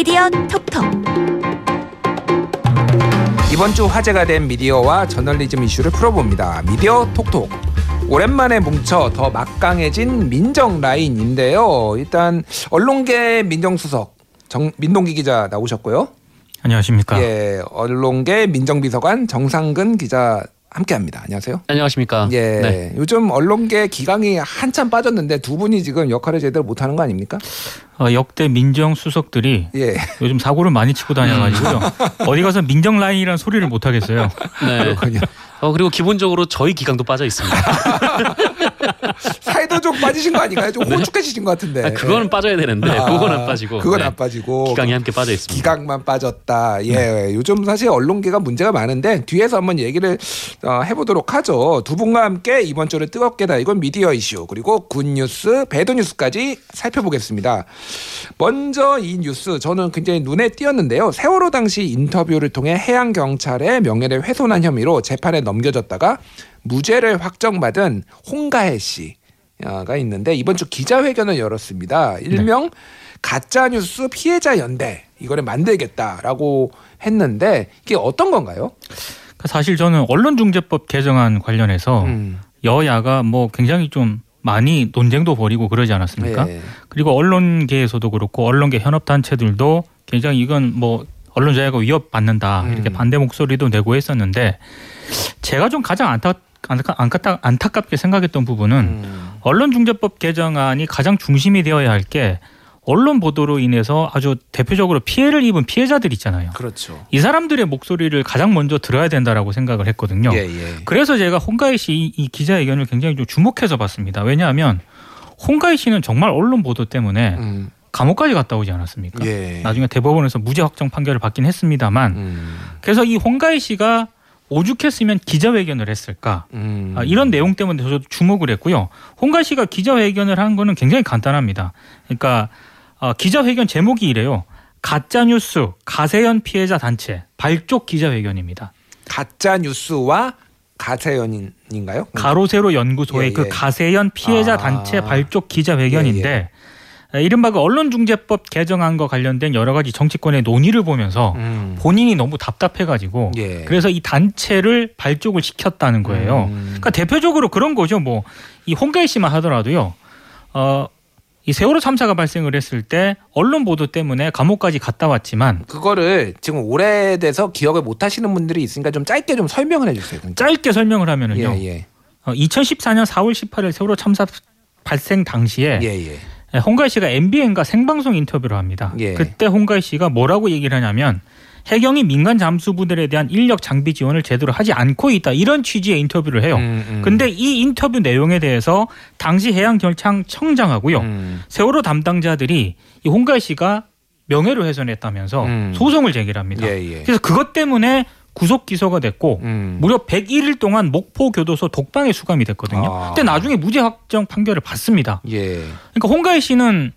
미디어 톡톡 이번 주 화제가 된 미디어와 저널리즘 이슈를 풀어봅니다. 미디어 톡톡. 오랜만에 뭉쳐 더 막강해진 민정 라인인데요. 일단 언론계 민정수석 정, 민동기 기자 나오셨고요. 안녕하십니까. 예, 언론계 민정비서관 정상근 기자 함께합니다. 안녕하세요. 안녕하십니까. 예, 네. 요즘 언론계 기강이 한참 빠졌는데 두 분이 지금 역할을 제대로 못하는 거 아닙니까? 어, 역대 민정 수석들이 예, 요즘 사고를 많이 치고 다녀가지고요. 어디 가서 민정 라인이라는 소리를 못 하겠어요. 네. 그렇군요. 어, 그리고 기본적으로 저희 기강도 빠져 있습니다. 사이도 좀 빠지신 거 아닌가요? 좀 호축해지신 것 같은데. 아, 그거는 빠져야 되는데 아, 그건 안 빠지고. 그건 네. 안 빠지고. 기강이 함께 빠져 있습니다. 기강만 빠졌다. 예, 요즘 사실 언론계가 문제가 많은데 뒤에서 한번 얘기를 어, 해보도록 하죠. 두 분과 함께 이번 주를 뜨겁게 달군 미디어 이슈 그리고 굿뉴스, 배드뉴스까지 살펴보겠습니다. 먼저 이 뉴스 저는 굉장히 눈에 띄었는데요. 세월호 당시 인터뷰를 통해 해양 경찰의 명예를 훼손한 혐의로 재판에 넘겨졌다가 무죄를 확정받은 홍가혜 씨 가 있는데 이번 주 기자회견을 열었습니다. 일명 가짜 뉴스 피해자 연대 이거를 만들겠다라고 했는데 이게 어떤 건가요? 그러니까 사실 저는 언론중재법 개정안 관련해서 음. 여야가 뭐 굉장히 좀 많이 논쟁도 벌이고 그러지 않았습니까? 예. 그리고 언론계에서도 그렇고 언론계 현업 단체들도 굉장히 이건 뭐 언론 자유가 위협받는다 이렇게 음. 반대 목소리도 내고 했었는데 제가 좀 가장 안타, 안타, 안타, 안타깝게 생각했던 부분은 음. 언론중재법 개정안이 가장 중심이 되어야 할 게 언론 보도로 인해서 아주 대표적으로 피해를 입은 피해자들 있잖아요. 그렇죠. 이 사람들의 목소리를 가장 먼저 들어야 된다라고 생각을 했거든요. 예, 예. 그래서 제가 홍가희 씨이 기자회견을 굉장히 좀 주목해서 봤습니다. 왜냐하면 홍가희 씨는 정말 언론 보도 때문에 음. 감옥까지 갔다 오지 않았습니까? 예. 나중에 대법원에서 무죄 확정 판결을 받긴 했습니다만 음. 그래서 이 홍가희 씨가 오죽했으면 기자회견을 했을까? 음. 아, 이런 내용 때문에 저도 주목을 했고요. 홍가 씨가 기자회견을 한 거는 굉장히 간단합니다. 그러니까 어, 기자회견 제목이 이래요. 가짜 뉴스 가세연 피해자 단체 발족 기자회견입니다. 가짜 뉴스와 가세연인가요? 가로세로 연구소의 예, 그 예. 가세연 피해자 아. 단체 발족 기자회견인데 예, 이른바 그 언론중재법 개정안과 관련된 여러 가지 정치권의 논의를 보면서 음. 본인이 너무 답답해가지고 예. 그래서 이 단체를 발족을 시켰다는 거예요. 음. 그러니까 대표적으로 그런 거죠. 뭐 이 홍가희 씨만 하더라도요. 어, 이 세월호 참사가 발생을 했을 때 언론 보도 때문에 감옥까지 갔다 왔지만 그거를 지금 오래돼서 기억을 못 하시는 분들이 있으니까 좀 짧게 좀 설명을 해 주세요. 그러니까. 짧게 설명을 하면은요. 예, 예. 어, 2014년 4월 18일 세월호 참사 발생 당시에 예, 예. 홍가희 씨가 MBN과 생방송 인터뷰를 합니다. 예. 그때 홍가희 씨가 뭐라고 얘기를 하냐면 해경이 민간 잠수부들에 대한 인력 장비 지원을 제대로 하지 않고 있다 이런 취지의 인터뷰를 해요. 음, 음. 근데 이 인터뷰 내용에 대해서 당시 해양경찰 청장하고요. 음. 세월호 담당자들이 이 홍가희 씨가 명예를 훼손했다면서 음. 소송을 제기합니다. 예, 예. 그래서 그것 때문에 구속 기소가 됐고 음. 무려 101일 동안 목포 교도소 독방에 수감이 됐거든요. 아. 근데 나중에 무죄 확정 판결을 받습니다. 예. 그러니까 홍가희 씨는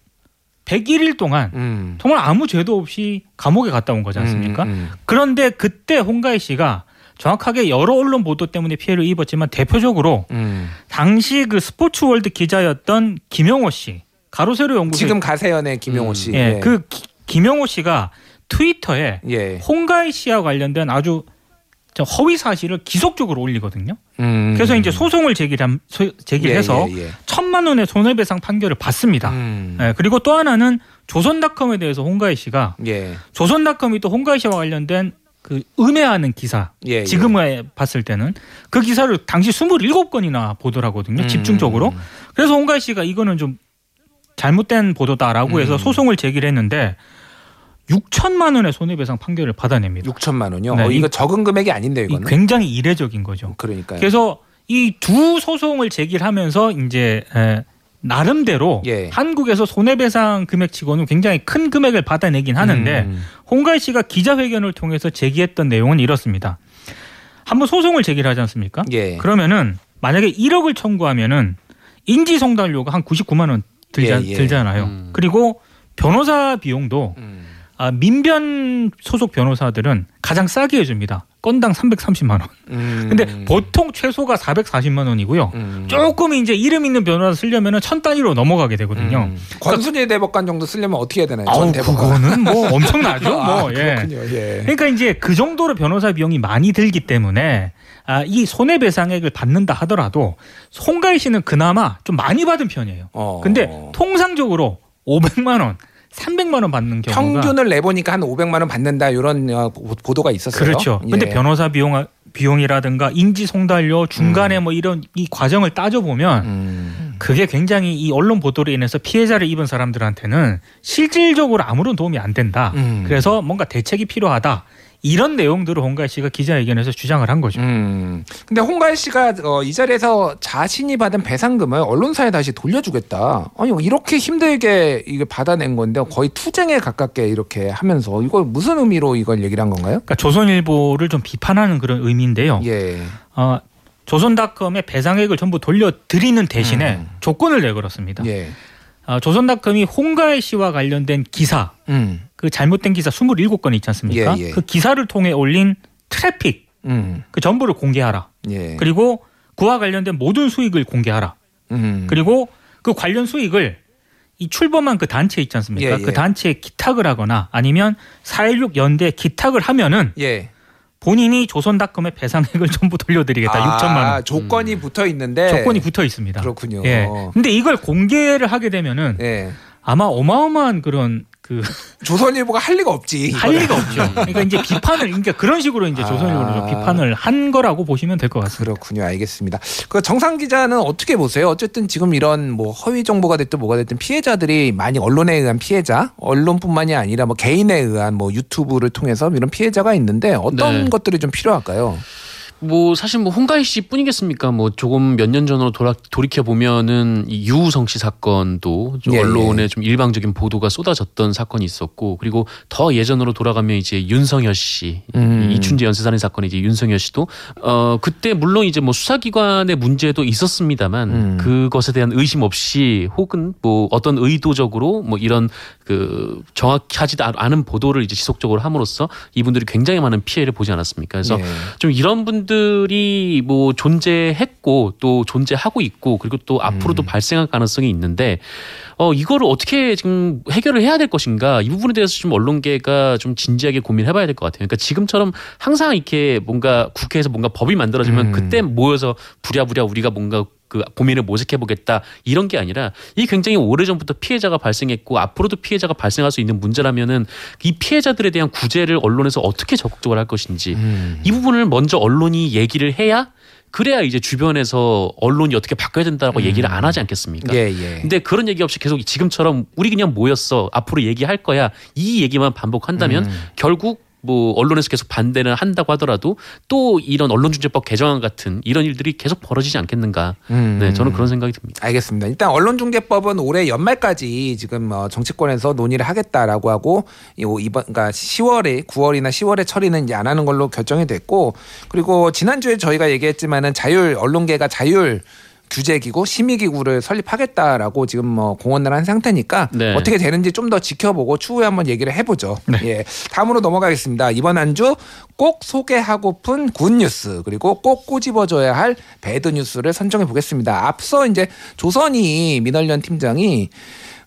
101일 동안 음. 정말 아무 죄도 없이 감옥에 갔다 온 거지 않습니까? 음, 음. 그런데 그때 홍가희 씨가 정확하게 여러 언론 보도 때문에 피해를 입었지만 대표적으로 음. 당시 그 스포츠 월드 기자였던 김영호 씨 가로세로 연구소 지금 가세연의 김용호 음. 씨. 예, 그 기- 김영호 씨가 트위터에 예. 홍가희 씨와 관련된 아주 저 허위 사실을 기속적으로 올리거든요. 음. 그래서 이제 소송을 제기함, 소- 제기해서 예, 예, 예. 천만 원의 손해배상 판결을 받습니다. 음. 예, 그리고 또 하나는 조선닷컴에 대해서 홍가희 씨가 예. 조선닷컴이 또 홍가희 씨와 관련된 그 음해하는 기사 예, 예. 지금에 봤을 때는 그 기사를 당시 27건이나 보도하거든요. 음. 집중적으로. 그래서 홍가희 씨가 이거는 좀 잘못된 보도다라고 해서 음. 소송을 제기를 했는데 6천만 원의 손해배상 판결을 받아냅니다. 6천만 원요. 네, 어, 이거 이- 적은 금액이 아닌데요, 이 이거는. 굉장히 이례적인 거죠. 그러니까요. 그래서 이 두 소송을 제기를 하면서 이제 에, 나름대로 예. 한국에서 손해배상 금액치고는 굉장히 큰 금액을 받아내긴 하는데 음. 홍가희 씨가 기자회견을 통해서 제기했던 내용은 이렇습니다. 한번 소송을 제기를 하지 않습니까? 예. 그러면은 만약에 1억을 청구하면은 인지송달료가 한 99만 원 들자, 예, 예. 들잖아요. 음. 그리고 변호사 비용도 음. 아, 민변 소속 변호사들은 가장 싸게 해줍니다. 건당 330만 원. 음. 근데 보통 최소가 440만 원이고요. 음. 조금 이제 이름 있는 변호사 쓰려면 천 단위로 넘어가게 되거든요. 음. 권순일 대법관 정도 쓰려면 어떻게 해야 되나요? 아우. 그거는 뭐 엄청나죠. 아, 뭐 예. 그렇군요. 예. 그러니까 이제 그 정도로 변호사 비용이 많이 들기 때문에 아, 이 손해배상액을 받는다 하더라도 송가희 씨는 그나마 좀 많이 받은 편이에요. 어. 근데 통상적으로 500만 원, 300만 원 받는 경우가 평균을 내보니까 한 500만 원 받는다 이런 어, 보- 보도가 있었어요. 그렇죠. 근데 예. 변호사 비용 비용이라든가 인지 송달료 중간에 뭐 이런 이 과정을 따져 보면 음. 그게 굉장히 이 언론 보도로 인해서 피해자를 입은 사람들한테는 실질적으로 아무런 도움이 안 된다. 음. 그래서 뭔가 대책이 필요하다. 이런 내용들을 홍가 씨가 기자회견에서 주장을 한 거죠. 음. 근데 홍가희 씨가 어, 이 자리에서 자신이 받은 배상금을 언론사에 다시 돌려주겠다. 아니 이렇게 힘들게 이게 받아낸 건데 거의 투쟁에 가깝게 이렇게 하면서 이걸 무슨 의미로 이걸 얘기를 한 건가요? 그러니까 조선일보를 좀 비판하는 그런 의미인데요. 예. 어, 조선닷컴의 배상액을 전부 돌려드리는 대신에 음. 조건을 내걸었습니다. 예. 어, 조선닷컴이 홍가희 씨와 관련된 기사, 음. 그 잘못된 기사 27건 있지 않습니까? 예, 예. 그 기사를 통해 올린 트래픽 음. 그 전부를 공개하라. 예. 그리고 그와 관련된 모든 수익을 공개하라. 음. 그리고 그 관련 수익을 이 출범한 그 단체 있지 않습니까? 예, 예. 그 단체에 기탁을 하거나 아니면 4.16 연대에 기탁을 하면은 예. 본인이 조선닷컴의 배상액을 전부 돌려드리겠다. 아, 6천만 원. 조건이 붙어 있는데 조건이 붙어 있습니다. 그렇군요. 예. 근데 이걸 공개를 하게 되면은 예. 아마 어마어마한 그런 그 조선일보가 할 리가 없지. 할 이거는. 리가 없죠. 그러니까 이제 비판을 그러니까 그런 식으로 이제 아. 조선일보를 좀 비판을 한 거라고 보시면 될 것 같습니다. 그렇군요. 알겠습니다. 그 정상 기자는 어떻게 보세요? 어쨌든 지금 이런 뭐 허위 정보가 됐든 뭐가 됐든 피해자들이 많이 언론에 의한 피해자, 언론뿐만이 아니라 뭐 개인에 의한 뭐 유튜브를 통해서 이런 피해자가 있는데 어떤 네. 것들이 좀 필요할까요? 뭐 사실 뭐 홍가희 씨 뿐이겠습니까? 뭐 조금 몇 년 전으로 돌아, 돌이켜 보면은 이 유우성 씨 사건도 좀 예, 언론에 예. 좀 일방적인 보도가 쏟아졌던 사건이 있었고 그리고 더 예전으로 돌아가면 이제 윤성여 씨 음. 이 이춘재 연쇄살인 사건의 이제 윤성여 씨도 어 그때 물론 이제 뭐 수사기관의 문제도 있었습니다만 음. 그것에 대한 의심 없이 혹은 뭐 어떤 의도적으로 뭐 이런 그 정확하지도 않- 않은 보도를 이제 지속적으로 함으로써 이분들이 굉장히 많은 피해를 보지 않았습니까? 그래서 예. 좀 이런 분들 이 뭐 존재했고 또 존재하고 있고 그리고 또 앞으로도 발생할 가능성이 있는데 어 이거를 어떻게 지금 해결을 해야 될 것인가 이 부분에 대해서 좀 언론계가 좀 진지하게 고민해봐야 될 것 같아요. 그러니까 지금처럼 항상 이렇게 뭔가 국회에서 뭔가 법이 만들어지면 음. 그때 모여서 부랴부랴 우리가 뭔가 그 고민을 모색해 보겠다 이런 게 아니라 이 굉장히 오래 전부터 피해자가 발생했고 앞으로도 피해자가 발생할 수 있는 문제라면은 이 피해자들에 대한 구제를 언론에서 어떻게 적극적으로 할 것인지 음. 이 부분을 먼저 언론이 얘기를 해야 그래야 이제 주변에서 언론이 어떻게 바꿔야 된다고 얘기를 안 하지 않겠습니까? 예, 예. 근데 그런 얘기 없이 계속 지금처럼 우리 그냥 모였어 앞으로 얘기할 거야 이 얘기만 반복한다면 음. 결국 뭐 언론에서 계속 반대는 한다고 하더라도 또 이런 언론중재법 개정안 같은 이런 일들이 계속 벌어지지 않겠는가? 음. 네, 저는 그런 생각이 듭니다. 알겠습니다. 일단 언론중재법은 올해 연말까지 지금 어, 정치권에서 논의를 하겠다라고 하고 이 이번 그러니까 10월에 9월이나 10월에 처리는 이제 안 하는 걸로 결정이 됐고 그리고 지난주에 저희가 얘기했지만은 자율 언론계가 자율 규제기구 심의기구를 설립하겠다라고 지금 뭐 공언을 한 상태니까 네. 어떻게 되는지 좀 더 지켜보고 추후에 한번 얘기를 해보죠. 네. 예, 다음으로 넘어가겠습니다. 이번 한 주 꼭 소개하고픈 good 뉴스 그리고 꼭 꼬집어줘야 할 bad 뉴스를 선정해 보겠습니다. 앞서 이제 조선희 민언련 팀장이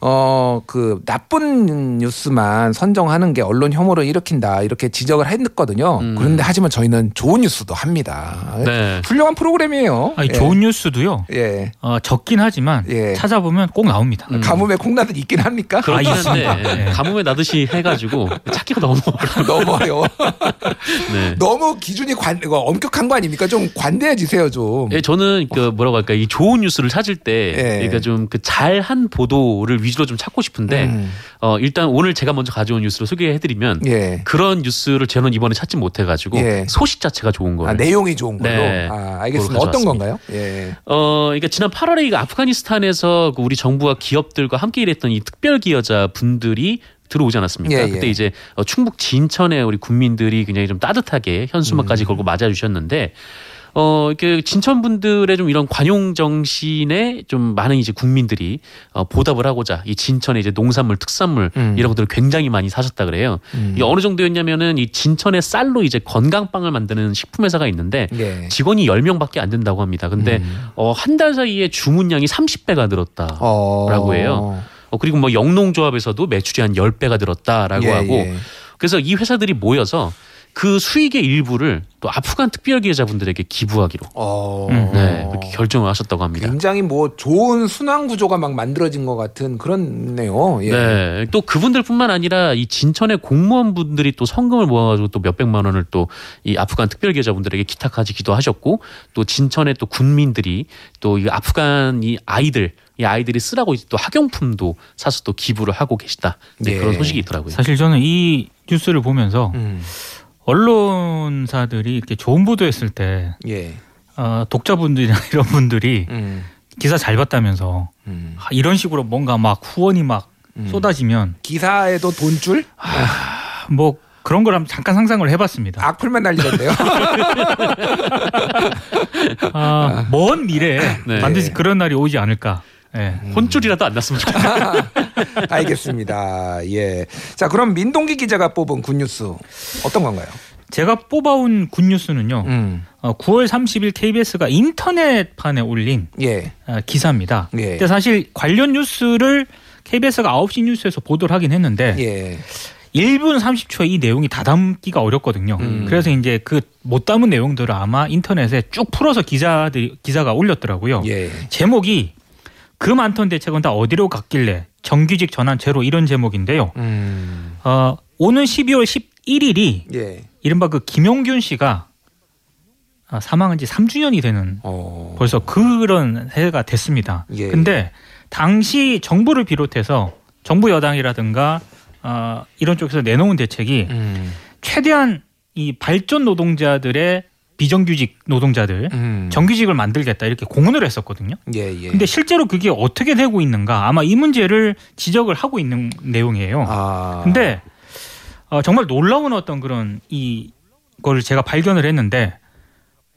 어 그 나쁜 뉴스만 선정하는 게 언론 혐오를 일으킨다 이렇게 지적을 했거든요. 음. 그런데 하지만 저희는 좋은 뉴스도 합니다. 네. 훌륭한 프로그램이에요. 아니, 예. 좋은 뉴스도요. 예. 어, 적긴 하지만 예. 찾아보면 꼭 나옵니다. 음. 가뭄에 콩나듯 있긴 합니까? 그렇긴 아, 한데 있습니다. 예, 네. 가뭄에 나듯이 해가지고 찾기가 너무 어려워요. 너무 어려워. 네. 너무 기준이 관, 엄격한 거 아닙니까? 좀 관대해지세요, 좀. 예, 저는 그 뭐라고 할까 이 좋은 뉴스를 찾을 때 예. 그러니까 좀 그 잘한 보도를 위주 로 좀 찾고 싶은데 음. 어 일단 오늘 제가 먼저 가져온 뉴스를 소개해드리면 예. 그런 뉴스를 저는 이번에 찾지 못해가지고 예. 소식 자체가 좋은 거예요. 아, 내용이 좋은 걸로. 네. 아, 알겠습니다. 어떤. 건가요? 예. 어, 그러니까 지난 8월에 이 아프가니스탄에서 그 우리 정부와 기업들과 함께 일했던 이 특별 기여자 분들이 들어오지 않았습니까? 예, 예. 그때 이제 어, 충북 진천에 우리 국민들이 굉장히 좀 따뜻하게 현수막까지 음. 걸고 맞아주셨는데 어 이렇게 진천 분들의 좀 이런 관용 정신에 좀 많은 이제 국민들이 어, 보답을 하고자 이 진천의 이제 농산물, 특산물 음. 이런 것들을 굉장히 많이 사셨다 그래요. 음. 이게 어느 정도였냐면은 이 진천의 쌀로 이제 건강빵을 만드는 식품 회사가 있는데 예. 직원이 10명밖에 안 된다고 합니다. 근데 음. 어, 한 달 사이에 주문량이 30배가 늘었다. 어. 라고 해요. 어, 그리고 뭐 영농조합에서도 매출이 한 10배가 늘었다라고 예, 하고 예. 그래서 이 회사들이 모여서 그 수익의 일부를 또 아프간 특별기회자분들에게 기부하기로 어. 음. 네, 그렇게 결정을 하셨다고 합니다. 굉장히 뭐 좋은 순환 구조가 막 만들어진 것 같은 그런네요. 예. 네. 또 그분들뿐만 아니라 이 진천의 공무원분들이 또 성금을 모아가지고 또 몇백만 원을 또 이 아프간 특별계좌분들에게 기탁하시기도 하셨고 또 진천의 또 군민들이 또 이 아프간 이 아이들 이 아이들이 쓰라고 이제 또 학용품도 사서 또 기부를 하고 계시다. 네, 예. 그런 소식이 있더라고요. 사실 저는 이 뉴스를 보면서 음. 언론사들이 이렇게 좋은 보도했을 때 예. 어, 독자분들이나 이런 분들이 음. 기사 잘 봤다면서 음. 아, 이런 식으로 뭔가 막 후원이 막 음. 쏟아지면 기사에도 돈줄 뭐 그런 걸 한번 잠깐 상상을 해봤습니다. 악플만 날리던데요. 아, 먼 미래에 네. 반드시 그런 날이 오지 않을까. 예. 혼줄이라도 안 났으면 좋겠다. 알겠습니다. 예. 자, 그럼 민동기 기자가 뽑은 굿뉴스 어떤 건가요? 제가 뽑아온 굿뉴스는요. 음. 어, 9월 30일 KBS가 인터넷판에 올린 예. 어, 기사입니다. 예. 근데 사실 관련 뉴스를 KBS가 9시 뉴스에서 보도를 하긴 했는데 예. 1분 30초에 이 내용이 다 담기가 어렵거든요. 음. 그래서 이제 그 못 담은 내용들을 아마 인터넷에 쭉 풀어서 기자들이 기사가 올렸더라고요. 예. 제목이 그 많던 대책은 다 어디로 갔길래 정규직 전환 제로 이런 제목인데요. 음. 어, 오는 12월 11일이 예. 이른바 그 김용균 씨가 아, 사망한 지 3주년이 되는 어. 벌써 그런 해가 됐습니다. 예. 근데 당시 정부를 비롯해서 정부 여당이라든가 어, 이런 쪽에서 내놓은 대책이 음. 최대한 이 발전 노동자들의 비정규직 노동자들 음. 정규직을 만들겠다 이렇게 공언을 했었거든요. 예, 예. 근데 실제로 그게 어떻게 되고 있는가 아마 이 문제를 지적을 하고 있는 내용이에요. 아. 근데 어, 정말 놀라운 어떤 그런 이걸 제가 발견을 했는데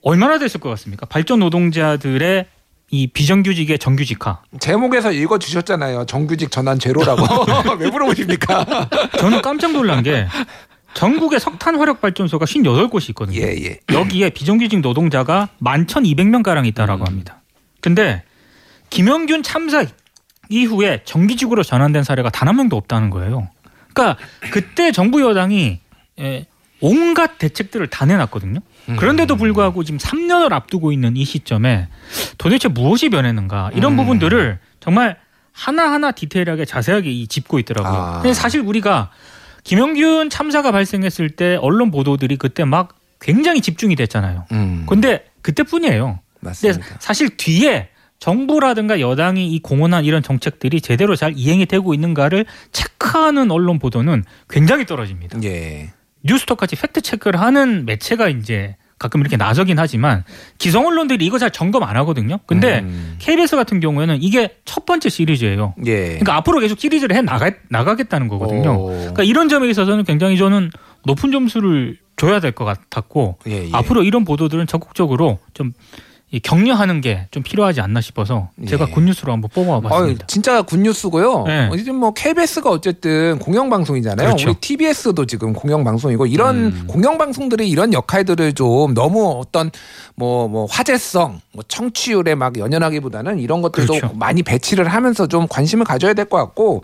얼마나 됐을 것 같습니까? 발전 노동자들의 이 비정규직의 정규직화. 제목에서 읽어 주셨잖아요. 정규직 전환 제로라고. 왜 물어보십니까? 저는 깜짝 놀란 게 전국에 석탄 화력 발전소가 58곳이 있거든요. 예, 예. 여기에 비정규직 노동자가 11,200명 가량 있다라고 음. 합니다. 근데 김영균 참사 이후에 정규직으로 전환된 사례가 단 한 명도 없다는 거예요. 그러니까 그때 정부 여당이 에, 온갖 대책들을 다 내놨거든요. 음. 그런데도 불구하고 지금 3년을 앞두고 있는 이 시점에 도대체 무엇이 변했는가 이런 음. 부분들을 정말 하나하나 디테일하게 자세하게 이 짚고 있더라고요. 아. 사실 우리가 김영균 참사가 발생했을 때 언론 보도들이 그때 막 굉장히 집중이 됐잖아요. 음. 근데 그때뿐이에요. 근데 맞습니다. 사실 뒤에 정부라든가 여당이 이 공언한 이런 정책들이 제대로 잘 이행이 되고 있는가를 체크하는 언론 보도는 굉장히 떨어집니다. 예. 뉴스톡같이 팩트 체크를 하는 매체가 이제 가끔 이렇게 나서긴 하지만 기성 언론들이 이거 잘 점검 안 하거든요. 근데 음. KBS 같은 경우에는 이게 첫 번째 시리즈예요. 예. 그러니까 앞으로 계속 시리즈를 해 나가 나가겠다는 거거든요. 오. 그러니까 이런 점에 있어서는 굉장히 저는 높은 점수를 줘야 될 것 같았고 예, 예. 앞으로 이런 보도들은 적극적으로 좀이 격려하는 게 좀 필요하지 않나 싶어서 제가 예. 굿뉴스로 한번 뽑아봤습니다. 진짜 굿뉴스고요. 네. 어, 이제 뭐 KBS가 어쨌든 공영방송이잖아요. 그렇죠. 우리 TBS도 지금 공영방송이고 이런 음. 공영방송들이 이런 역할들을 좀 너무 어떤 뭐, 뭐 화제성, 뭐 청취율에 막 연연하기보다는 이런 것들도 그렇죠. 많이 배치를 하면서 좀 관심을 가져야 될 것 같고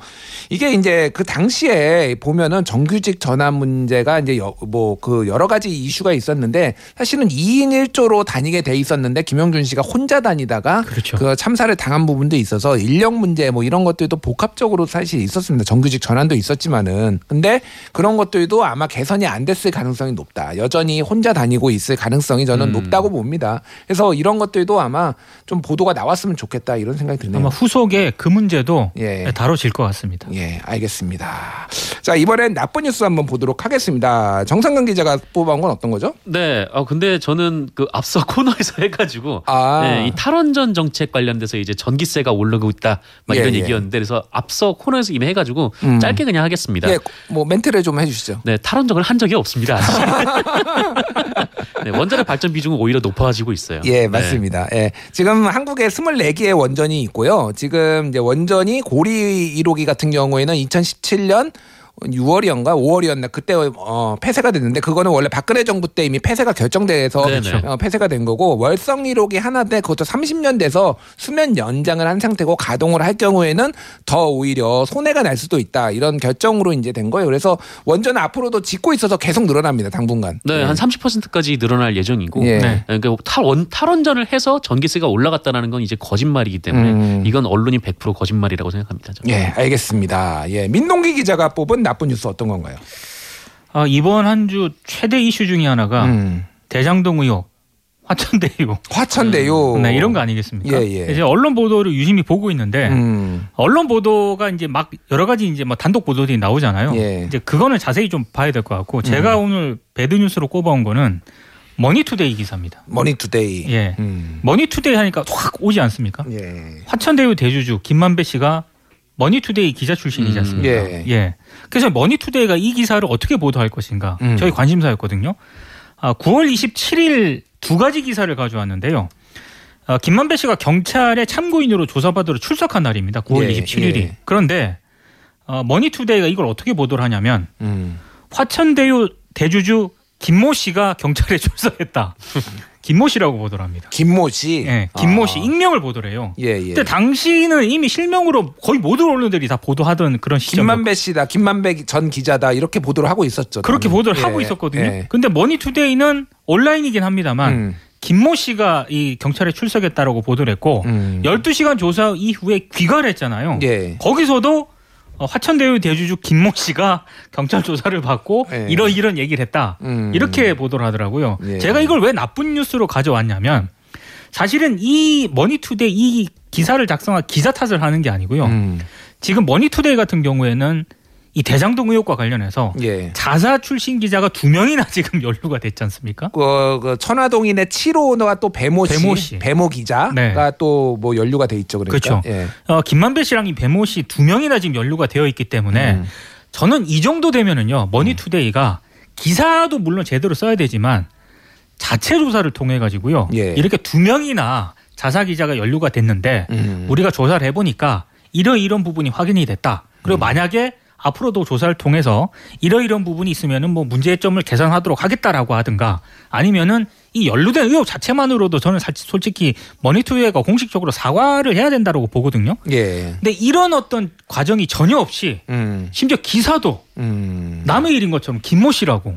이게 이제 그 당시에 보면은 정규직 전환 문제가 이제 뭐 그 여러 가지 이슈가 있었는데 사실은 2인 1조로 다니게 돼 있었는데 김영준 씨가 혼자 다니다가 그렇죠. 그 참사를 당한 부분도 있어서 인력 문제 뭐 이런 것들도 복합적으로 사실 있었습니다. 정규직 전환도 있었지만은 근데 그런 것들도 아마 개선이 안 됐을 가능성이 높다. 여전히 혼자 다니고 있을 가능성이 저는 음. 높다고 봅니다. 그래서 이런 것들도 아마 좀 보도가 나왔으면 좋겠다 이런 생각이 드네요. 아마 후속에 그 문제도 예. 다뤄질 것 같습니다. 예, 알겠습니다. 자, 이번엔 나쁜 뉴스 한번 보도록 하겠습니다. 정상근 기자가 뽑아온 건 어떤 거죠? 네. 어 근데 저는 그 앞서 코너에서 해가지고 해 가지고 아. 네, 이 탈원전 정책 관련돼서 이제 전기세가 올라가고 있다 막 예, 이런 예. 얘기였는데 그래서 앞서 코너에서 이미 해가지고 음. 짧게 그냥 하겠습니다. 예, 뭐 멘트를 좀 해주시죠. 네, 탈원전을 한 적이 없습니다. 네, 원자력 발전 비중은 오히려 높아지고 있어요. 예, 네. 맞습니다. 예. 지금 한국에 24개의 원전이 있고요. 지금 이제 원전이 고리 1호기 같은 경우에는 2017년 6월이었가 5월이었나 그때 어, 폐쇄가 됐는데 그거는 원래 박근혜 정부 때 이미 폐쇄가 결정돼서 네네. 어, 폐쇄가 된 거고 월성 1호기 하나인데 그것도 30년 돼서 수면 연장을 한 상태고 가동을 할 경우에는 더 오히려 손해가 날 수도 있다 이런 결정으로 이제 된 거예요. 그래서 원전은 앞으로도 짓고 있어서 계속 늘어납니다 당분간. 네, 한 30%까지 늘어날 예정이고 예. 네. 그러니까 탈원 탈원전을 해서 전기세가 올라갔다는 건 이제 거짓말이기 때문에 음. 이건 언론이 100% 거짓말이라고 생각합니다. 저는. 예, 알겠습니다. 예, 민동기 기자가 뽑은 나쁜 뉴스 어떤 건가요? 아, 이번 한 주 최대 이슈 중에 하나가 음. 대장동 의혹, 화천대 의혹. 화천대요. 네, 이런 거 아니겠습니까? 예, 예. 이제 언론 보도를 유심히 보고 있는데 음. 언론 보도가 이제 막 여러 가지 이제 뭐 단독 보도들이 나오잖아요. 예. 음. 이제 그거는 자세히 좀 봐야 될 것 같고 제가 오늘 배드 뉴스로 꼽아온 거는 머니투데이 기사입니다. 머니투데이. 예. 음. 머니투데이 하니까 확 오지 않습니까? 예. 화천대유 대주주 김만배 씨가 머니투데이 기자 출신이지 음, 않습니까? 예. 예. 그래서 머니투데이가 이 기사를 어떻게 보도할 것인가 음. 저희 관심사였거든요. 아, 9월 27일 두 가지 기사를 가져왔는데요. 아, 김만배 씨가 경찰의 참고인으로 조사받으러 출석한 날입니다. 9월 예, 27일이. 예. 그런데 어, 머니투데이가 이걸 어떻게 보도를 하냐면 음. 화천대유 대주주 김모 씨가 경찰에 출석했다. 김모 씨라고 보도를 합니다. 김모 씨. 예, 김모 아. 씨 익명을 보도를 해요. 예, 예. 근데 당시는 이미 실명으로 거의 모든 언론들이 다 보도하던 그런 시점. 김만배 씨다. 김만배 전 기자다. 이렇게 보도를 하고 있었죠. 그렇게 저는. 보도를 예, 하고 있었거든요. 예. 근데 머니투데이는 온라인이긴 합니다만 음. 김모 씨가 이 경찰에 출석했다라고 보도를 했고 음. 12시간 조사 이후에 귀가를 했잖아요. 예. 거기서도 어, 화천대유 대주주 김모 씨가 경찰 조사를 받고 예. 이런 이런 얘기를 했다. 음. 이렇게 보도를 하더라고요. 예. 제가 이걸 왜 나쁜 뉴스로 가져왔냐면 사실은 이 머니투데이 이 기사를 작성한 기자 탓을 하는 게 아니고요. 음. 지금 머니투데이 같은 경우에는 이 대장동 의혹과 관련해서 예. 자사 출신 기자가 두 명이나 지금 연루가 됐지 않습니까? 그, 그 천화동인의 7호가 또 배모 씨, 배모 씨. 배모 기자가 네. 또 뭐 연루가 돼 있죠. 그러니까. 그렇죠. 예. 어, 김만배 씨랑 이 배모 씨 두 명이나 지금 연루가 되어 있기 때문에 음. 저는 이 정도 되면은요 머니투데이가 기사도 물론 제대로 써야 되지만 자체 조사를 통해 가지고요 예. 이렇게 두 명이나 자사 기자가 연루가 됐는데 음. 우리가 조사를 해보니까 이런 이런 부분이 확인이 됐다. 음. 그리고 만약에 앞으로도 조사를 통해서 이러이런 부분이 있으면은 뭐 문제점을 개선하도록 하겠다라고 하든가 아니면은 이 연루된 의혹 자체만으로도 저는 사- 솔직히 머니투데이가 공식적으로 사과를 해야 된다고 보거든요. 예. 근데 이런 어떤 과정이 전혀 없이 음. 심지어 기사도 음. 남의 일인 것처럼 김모 씨라고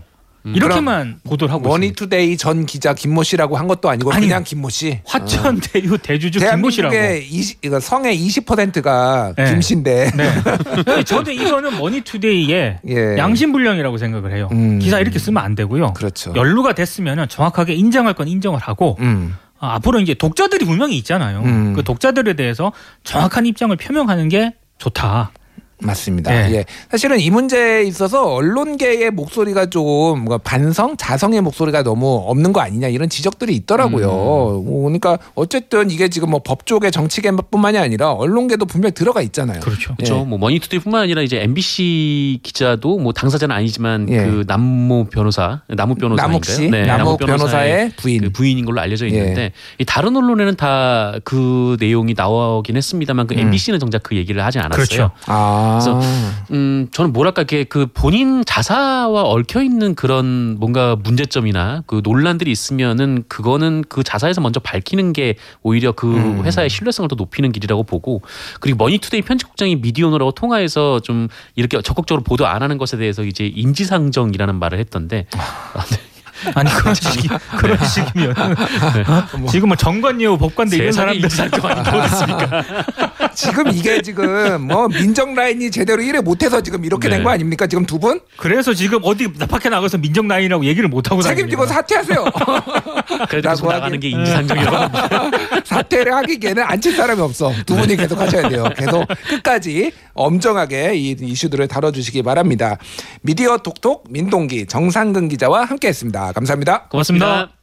이렇게만 보도를 하고 있습니다. 머니투데이 전 기자 김모 씨라고 한 것도 아니고 아니요. 그냥 김모 씨. 화천 대유 대주주 김모 씨라고. 대한민국의 20, 이거 성이 20%가 네. 김 씨인데. 네. 저도 이거는 머니투데이의 예. 양심불량이라고 생각을 해요. 음. 기사 이렇게 쓰면 안 되고요. 그렇죠. 연루가 됐으면 정확하게 인정할 건 인정을 하고 음. 아, 앞으로 이제 독자들이 분명히 있잖아요. 음. 그 독자들에 대해서 정확한 입장을 표명하는 게 좋다. 맞습니다. 네. 예. 사실은 이 문제에 있어서 언론계의 목소리가 좀 뭔가 반성, 자성의 목소리가 너무 없는 거 아니냐 이런 지적들이 있더라고요. 음. 뭐 그러니까 어쨌든 이게 지금 뭐 법조계, 정치계뿐만이 아니라 언론계도 분명히 들어가 있잖아요. 그렇죠. 그렇죠. 뭐 머니투데이뿐만 아니라 이제 MBC 기자도 뭐 당사자는 아니지만 예. 그 남모 변호사, 남우 변호사인가요? 남욱 씨, 남욱 변호사의 부인. 그 부인인 걸로 알려져 예. 있는데 이 다른 언론에는 다 그 내용이 나오긴 했습니다만 그 음. MBC는 정작 그 얘기를 하지 않았어요. 그렇죠. 아. 그래서 음, 저는 뭐랄까, 이게 그 본인 자사와 얽혀 있는 그런 뭔가 문제점이나 그 논란들이 있으면은 그거는 그 자사에서 먼저 밝히는 게 오히려 그 음. 회사의 신뢰성을 더 높이는 길이라고 보고 그리고 머니투데이 편집국장이 미디어오늘하고 통화해서 좀 이렇게 적극적으로 보도 안 하는 것에 대해서 이제 인지상정이라는 말을 했던데 아, 네. 아니 그런 식이 그런 식이면 지금 뭐 전관예우 법관대 이런 사람들 인지상정 아닌 거겠습니까? 지금 이게 지금 뭐 민정 라인이 제대로 일을 못해서 지금 이렇게 네. 된거 아닙니까? 지금 두 분 그래서 지금 어디 밖에 나가서 민정 라인이라고 얘기를 못 하고 책임지고. 사퇴하세요. 그래도 계속 나가는. 게 인지상정이라고 합니다. 사퇴를 하기에는 앉힐 사람이 없어. 두 분이 계속 하셔야 돼요. 계속 끝까지 엄정하게 이 이슈들을 다뤄주시기 바랍니다. 미디어 톡톡 민동기 정상근 기자와 함께했습니다. 감사합니다. 고맙습니다. 고맙습니다.